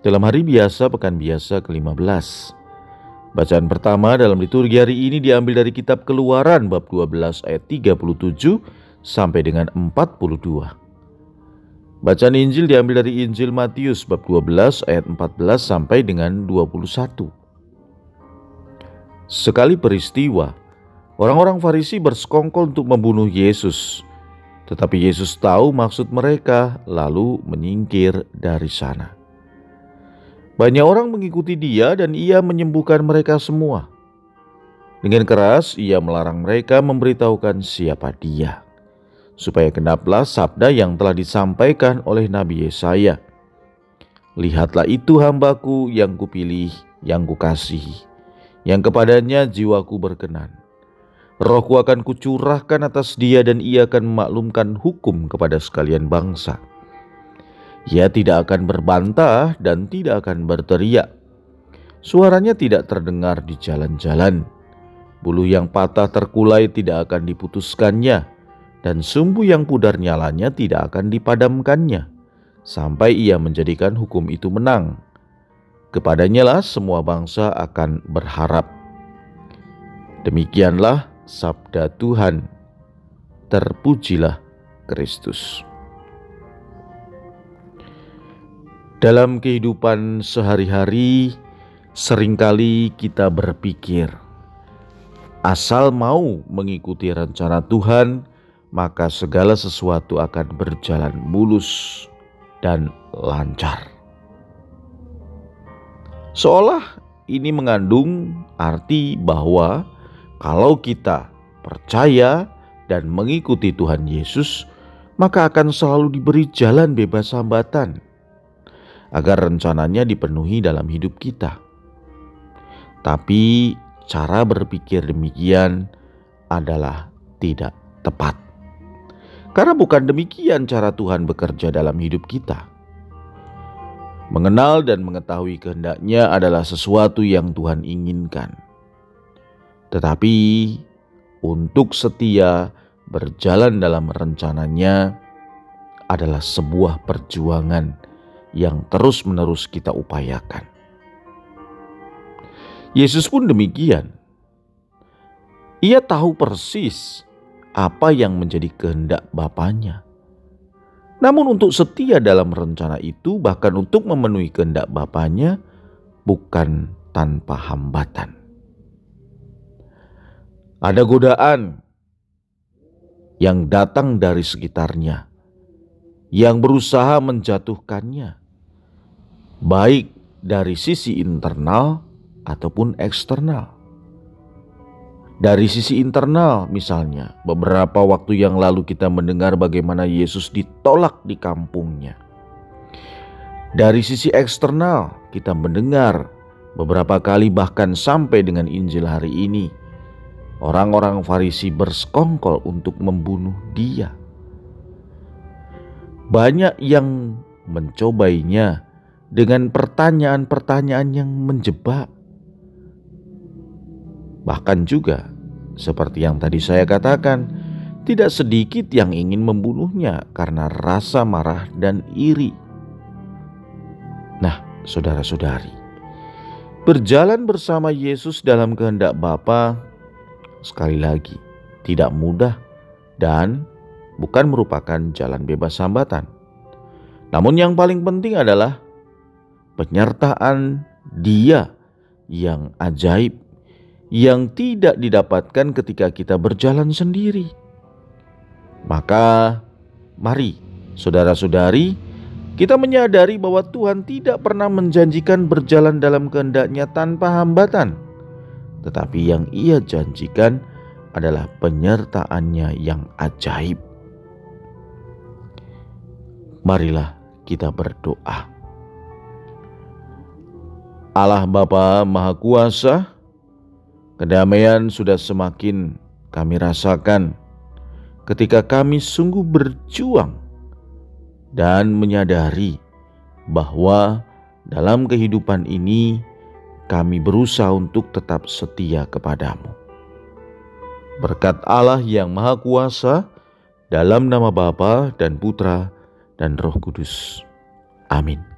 dalam hari biasa pekan biasa ke-15. Bacaan pertama dalam liturgi hari ini diambil dari kitab Keluaran bab 12 ayat 37 sampai dengan 42. Bacaan Injil diambil dari Injil Matius bab 12 ayat 14 sampai dengan 21. Sekali peristiwa, orang-orang Farisi bersekongkol untuk membunuh Yesus. Tetapi Yesus tahu maksud mereka, lalu menyingkir dari sana. Banyak orang mengikuti Dia, dan Ia menyembuhkan mereka semua. Dengan keras, Ia melarang mereka memberitahukan siapa Dia, supaya genaplah sabda yang telah disampaikan oleh Nabi Yesaya. Lihatlah itu hambaku yang kupilih, yang kukasihi, yang kepadanya jiwaku berkenan Rohku akan kucurahkan atas dia dan ia akan memaklumkan hukum kepada sekalian bangsa. Ia tidak akan berbantah dan tidak akan berteriak. Suaranya tidak terdengar di jalan-jalan. Bulu yang patah terkulai tidak akan diputuskannya, dan sumbu yang pudar nyalanya tidak akan dipadamkannya, sampai ia menjadikan hukum itu menang. Kepadanya lah semua bangsa akan berharap. Demikianlah sabda Tuhan. Terpujilah Kristus. Dalam kehidupan sehari-hari, sering kali kita berpikir, asal mau mengikuti rencana Tuhan, maka segala sesuatu akan berjalan mulus dan lancar. Seolah ini mengandung arti bahwa kalau kita percaya dan mengikuti Tuhan Yesus, maka akan selalu diberi jalan bebas hambatan agar rencananya dipenuhi dalam hidup kita. Tapi cara berpikir demikian adalah tidak tepat. Karena bukan demikian cara Tuhan bekerja dalam hidup kita. Mengenal dan mengetahui kehendaknya adalah sesuatu yang Tuhan inginkan tetapi untuk setia berjalan dalam rencananya adalah sebuah perjuangan yang terus-menerus kita upayakan. Yesus pun demikian. Ia tahu persis apa yang menjadi kehendak Bapaknya. Namun untuk setia dalam rencana itu bahkan untuk memenuhi kehendak Bapaknya bukan tanpa hambatan. Ada godaan yang datang dari sekitarnya, yang berusaha menjatuhkannya, baik dari sisi internal ataupun eksternal. Dari sisi internal, misalnya, beberapa waktu yang lalu kita mendengar bagaimana Yesus ditolak di kampungnya. Dari sisi eksternal, kita mendengar beberapa kali, bahkan sampai dengan Injil hari ini Orang-orang Farisi bersekongkol untuk membunuh dia. Banyak yang mencobainya dengan pertanyaan-pertanyaan yang menjebak. Bahkan juga, seperti yang tadi saya katakan, tidak sedikit yang ingin membunuhnya karena rasa marah dan iri. Nah, saudara-saudari, berjalan bersama Yesus dalam kehendak Bapa sekali lagi tidak mudah dan bukan merupakan jalan bebas hambatan. Namun yang paling penting adalah penyertaan Dia yang ajaib yang tidak didapatkan ketika kita berjalan sendiri. Maka mari saudara-saudari kita menyadari bahwa Tuhan tidak pernah menjanjikan berjalan dalam kehendaknya tanpa hambatan tetapi yang ia janjikan adalah penyertaannya yang ajaib. Marilah kita berdoa. Allah Bapa Maha Kuasa, kedamaian sudah semakin kami rasakan ketika kami sungguh berjuang dan menyadari bahwa dalam kehidupan ini kami berusaha untuk tetap setia kepadamu. Berkat Allah yang Maha Kuasa, dalam nama Bapa dan Putra dan Roh Kudus. Amin.